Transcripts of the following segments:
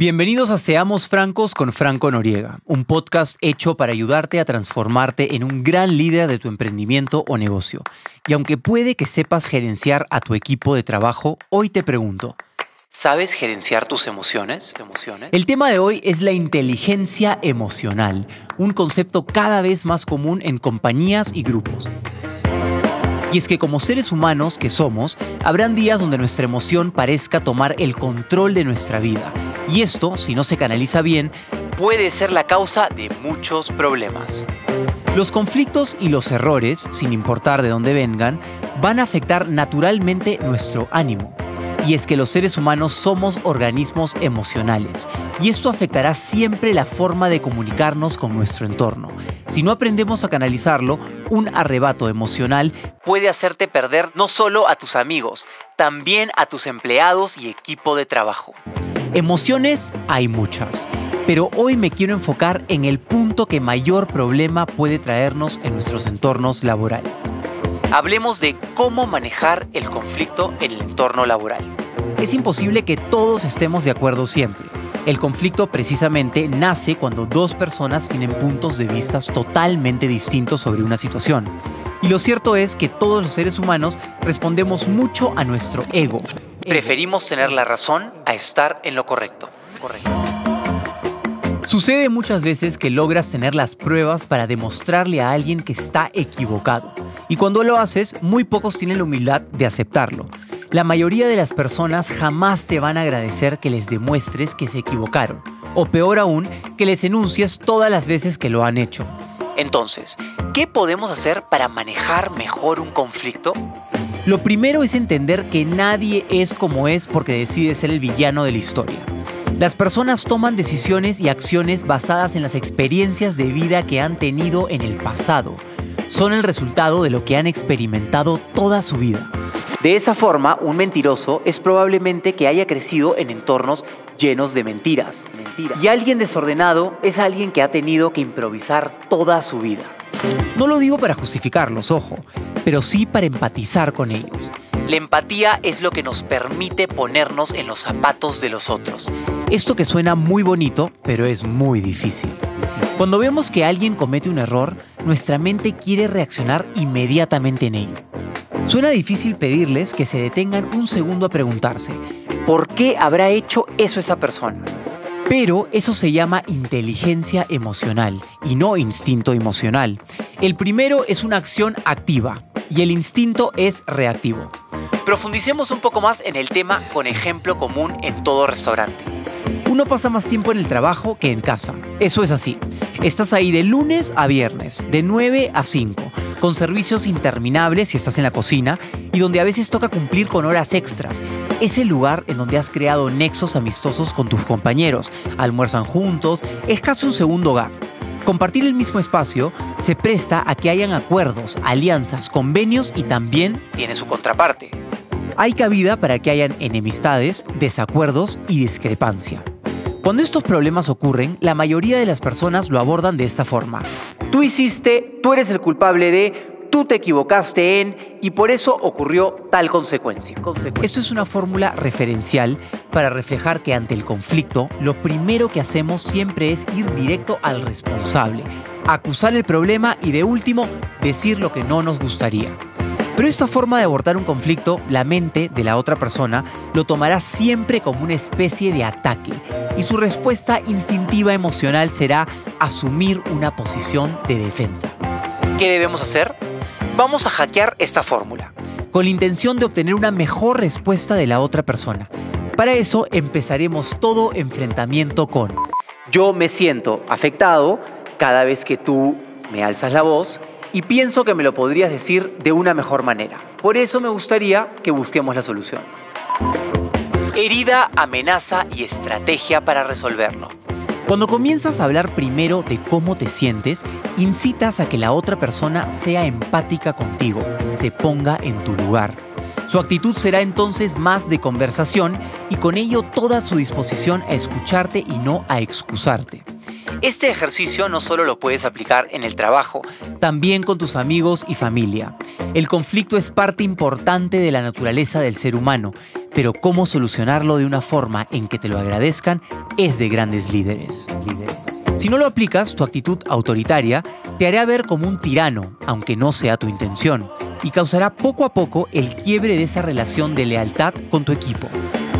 Bienvenidos a Seamos Francos con Franco Noriega, un podcast hecho para ayudarte a transformarte en un gran líder de tu emprendimiento o negocio. Y aunque puede que sepas gerenciar a tu equipo de trabajo, hoy te pregunto, ¿sabes gerenciar tus emociones? El tema de hoy es la inteligencia emocional, un concepto cada vez más común en compañías y grupos. Y es que como seres humanos que somos, habrán días donde nuestra emoción parezca tomar el control de nuestra vida. Y esto, si no se canaliza bien, puede ser la causa de muchos problemas. Los conflictos y los errores, sin importar de dónde vengan, van a afectar naturalmente nuestro ánimo. Y es que los seres humanos somos organismos emocionales, y esto afectará siempre la forma de comunicarnos con nuestro entorno. Si no aprendemos a canalizarlo, un arrebato emocional puede hacerte perder no solo a tus amigos, también a tus empleados y equipo de trabajo. Emociones hay muchas, pero hoy me quiero enfocar en el punto que mayor problema puede traernos en nuestros entornos laborales. Hablemos de cómo manejar el conflicto en el entorno laboral. Es imposible que todos estemos de acuerdo siempre. El conflicto precisamente nace cuando dos personas tienen puntos de vista totalmente distintos sobre una situación. Y lo cierto es que todos los seres humanos respondemos mucho a nuestro ego. Preferimos tener la razón a estar en lo correcto. correcto. Sucede muchas veces que logras tener las pruebas para demostrarle a alguien que está equivocado. Y cuando lo haces, muy pocos tienen la humildad de aceptarlo. La mayoría de las personas jamás te van a agradecer que les demuestres que se equivocaron. O peor aún, que les enuncies todas las veces que lo han hecho. Entonces, ¿qué podemos hacer para manejar mejor un conflicto? Lo primero es entender que nadie es como es porque decide ser el villano de la historia. Las personas toman decisiones y acciones basadas en las experiencias de vida que han tenido en el pasado. Son el resultado de lo que han experimentado toda su vida. De esa forma, un mentiroso es probablemente que haya crecido en entornos llenos de mentiras. Y alguien desordenado es alguien que ha tenido que improvisar toda su vida. No lo digo para justificarlos, ojo, pero sí para empatizar con ellos. La empatía es lo que nos permite ponernos en los zapatos de los otros. Esto que suena muy bonito, pero es muy difícil. Cuando vemos que alguien comete un error, nuestra mente quiere reaccionar inmediatamente en ello. Suena difícil pedirles que se detengan un segundo a preguntarse, ¿por qué habrá hecho eso esa persona? Pero eso se llama inteligencia emocional y no instinto emocional. El primero es una acción activa y el instinto es reactivo. Profundicemos un poco más en el tema con ejemplo común en todo restaurante. Uno pasa más tiempo en el trabajo que en casa. Eso es así. Estás ahí de lunes a viernes, de 9 a 5 con servicios interminables si estás en la cocina y donde a veces toca cumplir con horas extras. Es el lugar en donde has creado nexos amistosos con tus compañeros, almuerzan juntos, es casi un segundo hogar. Compartir el mismo espacio se presta a que hayan acuerdos, alianzas, convenios y también tiene su contraparte. Hay cabida para que hayan enemistades, desacuerdos y discrepancia. Cuando estos problemas ocurren, la mayoría de las personas lo abordan de esta forma. Tú hiciste, tú eres el culpable de, tú te equivocaste en y por eso ocurrió tal consecuencia. Esto es una fórmula referencial para reflejar que ante el conflicto lo primero que hacemos siempre es ir directo al responsable, acusar el problema y de último decir lo que no nos gustaría. Pero esta forma de abordar un conflicto, la mente de la otra persona lo tomará siempre como una especie de ataque y su respuesta instintiva emocional será asumir una posición de defensa. ¿Qué debemos hacer? Vamos a hackear esta fórmula, con la intención de obtener una mejor respuesta de la otra persona. Para eso empezaremos todo enfrentamiento con yo me siento afectado cada vez que tú me alzas la voz y pienso que me lo podrías decir de una mejor manera. Por eso me gustaría que busquemos la solución. Herida, amenaza y estrategia para resolverlo. Cuando comienzas a hablar primero de cómo te sientes, incitas a que la otra persona sea empática contigo, se ponga en tu lugar. Su actitud será entonces más de conversación y con ello toda su disposición a escucharte y no a excusarte. Este ejercicio no solo lo puedes aplicar en el trabajo, también con tus amigos y familia. El conflicto es parte importante de la naturaleza del ser humano, pero cómo solucionarlo de una forma en que te lo agradezcan es de grandes líderes. Si no lo aplicas, tu actitud autoritaria te hará ver como un tirano, aunque no sea tu intención, y causará poco a poco el quiebre de esa relación de lealtad con tu equipo.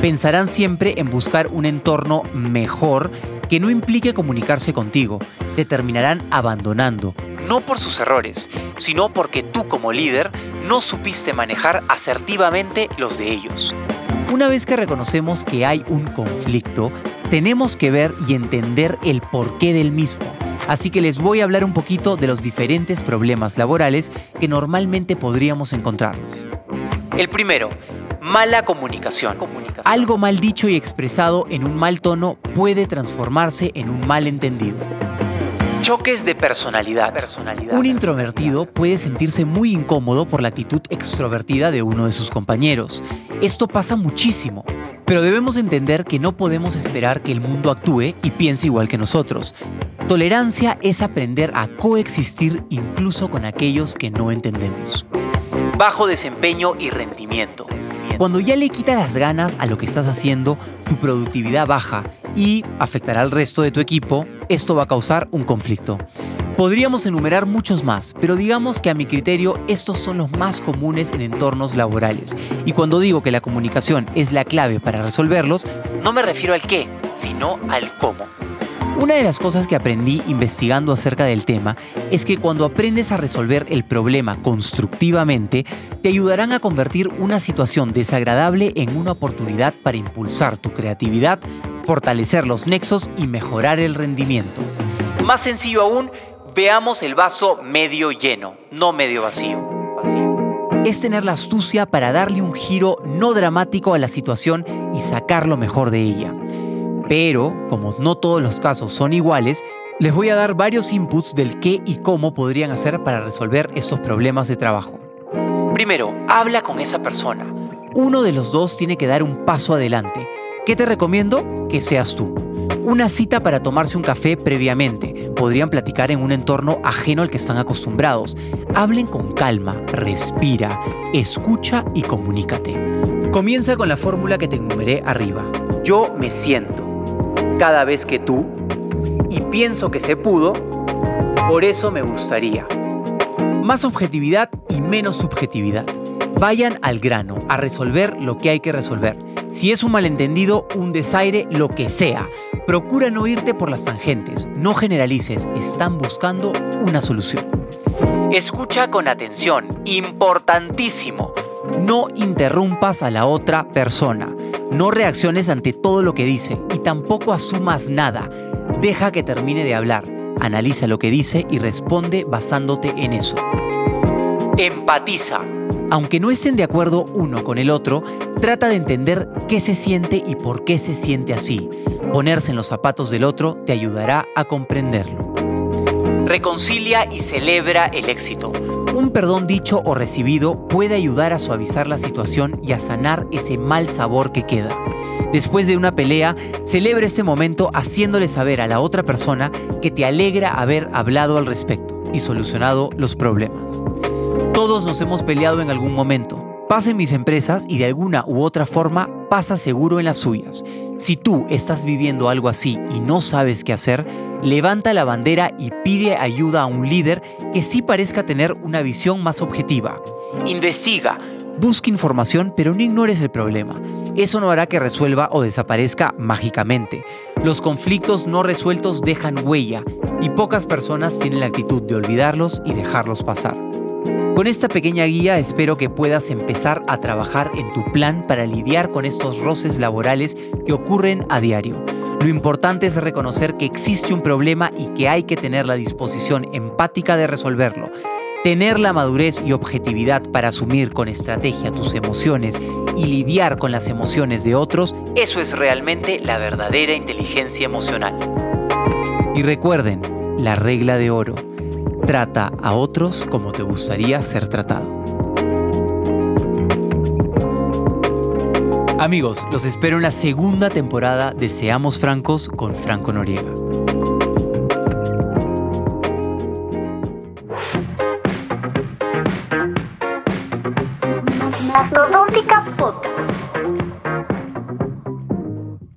Pensarán siempre en buscar un entorno mejor que no implique comunicarse contigo. Te terminarán abandonando, no por sus errores, sino porque tú como líder no supiste manejar asertivamente los de ellos. Una vez que reconocemos que hay un conflicto, tenemos que ver y entender el porqué del mismo. Así que les voy a hablar un poquito de los diferentes problemas laborales que normalmente podríamos encontrarnos. El primero, mala comunicación. Algo mal dicho y expresado en un mal tono puede transformarse en un mal entendido. Choques de personalidad. Un introvertido puede sentirse muy incómodo por la actitud extrovertida de uno de sus compañeros. Esto pasa muchísimo, pero debemos entender que no podemos esperar que el mundo actúe y piense igual que nosotros. Tolerancia es aprender a coexistir incluso con aquellos que no entendemos. Bajo desempeño y rendimiento. Cuando ya le quitas las ganas a lo que estás haciendo, tu productividad baja y afectará al resto de tu equipo, esto va a causar un conflicto. Podríamos enumerar muchos más, pero digamos que a mi criterio estos son los más comunes en entornos laborales. Y cuando digo que la comunicación es la clave para resolverlos, no me refiero al qué, sino al cómo. Una de las cosas que aprendí investigando acerca del tema es que cuando aprendes a resolver el problema constructivamente, te ayudarán a convertir una situación desagradable en una oportunidad para impulsar tu creatividad, fortalecer los nexos y mejorar el rendimiento. Más sencillo aún, veamos el vaso medio lleno, no medio vacío. Es tener la astucia para darle un giro no dramático a la situación y sacar lo mejor de ella. Pero, como no todos los casos son iguales, les voy a dar varios inputs del qué y cómo podrían hacer para resolver estos problemas de trabajo. Primero, habla con esa persona. Uno de los dos tiene que dar un paso adelante. ¿Qué te recomiendo? Que seas tú. Una cita para tomarse un café previamente. Podrían platicar en un entorno ajeno al que están acostumbrados. Hablen con calma, respira, escucha y comunícate. Comienza con la fórmula que te enumeré arriba. Yo me siento cada vez que tú y pienso que se pudo, por eso me gustaría. Más objetividad y menos subjetividad. Vayan al grano, a resolver lo que hay que resolver. Si es un malentendido, un desaire, lo que sea. Procura no irte por las tangentes, no generalices, están buscando una solución. Escucha con atención, importantísimo. No interrumpas a la otra persona. No reacciones ante todo lo que dice y tampoco asumas nada. Deja que termine de hablar. Analiza lo que dice y responde basándote en eso. Empatiza. Aunque no estén de acuerdo uno con el otro, trata de entender qué se siente y por qué se siente así. Ponerse en los zapatos del otro te ayudará a comprenderlo. Reconcilia y celebra el éxito. Un perdón dicho o recibido puede ayudar a suavizar la situación y a sanar ese mal sabor que queda. Después de una pelea, celebra este momento haciéndole saber a la otra persona que te alegra haber hablado al respecto y solucionado los problemas. Todos nos hemos peleado en algún momento. Pasa en mis empresas y de alguna u otra forma pasa seguro en las suyas. Si tú estás viviendo algo así y no sabes qué hacer, levanta la bandera y pide ayuda a un líder que sí parezca tener una visión más objetiva. Investiga, busca información, pero no ignores el problema. Eso no hará que resuelva o desaparezca mágicamente. Los conflictos no resueltos dejan huella y pocas personas tienen la actitud de olvidarlos y dejarlos pasar. Con esta pequeña guía espero que puedas empezar a trabajar en tu plan para lidiar con estos roces laborales que ocurren a diario. Lo importante es reconocer que existe un problema y que hay que tener la disposición empática de resolverlo. Tener la madurez y objetividad para asumir con estrategia tus emociones y lidiar con las emociones de otros, eso es realmente la verdadera inteligencia emocional. Y recuerden, la regla de oro Trata a otros como te gustaría ser tratado. Amigos, los espero en la segunda temporada de Seamos Francos con Franco Noriega.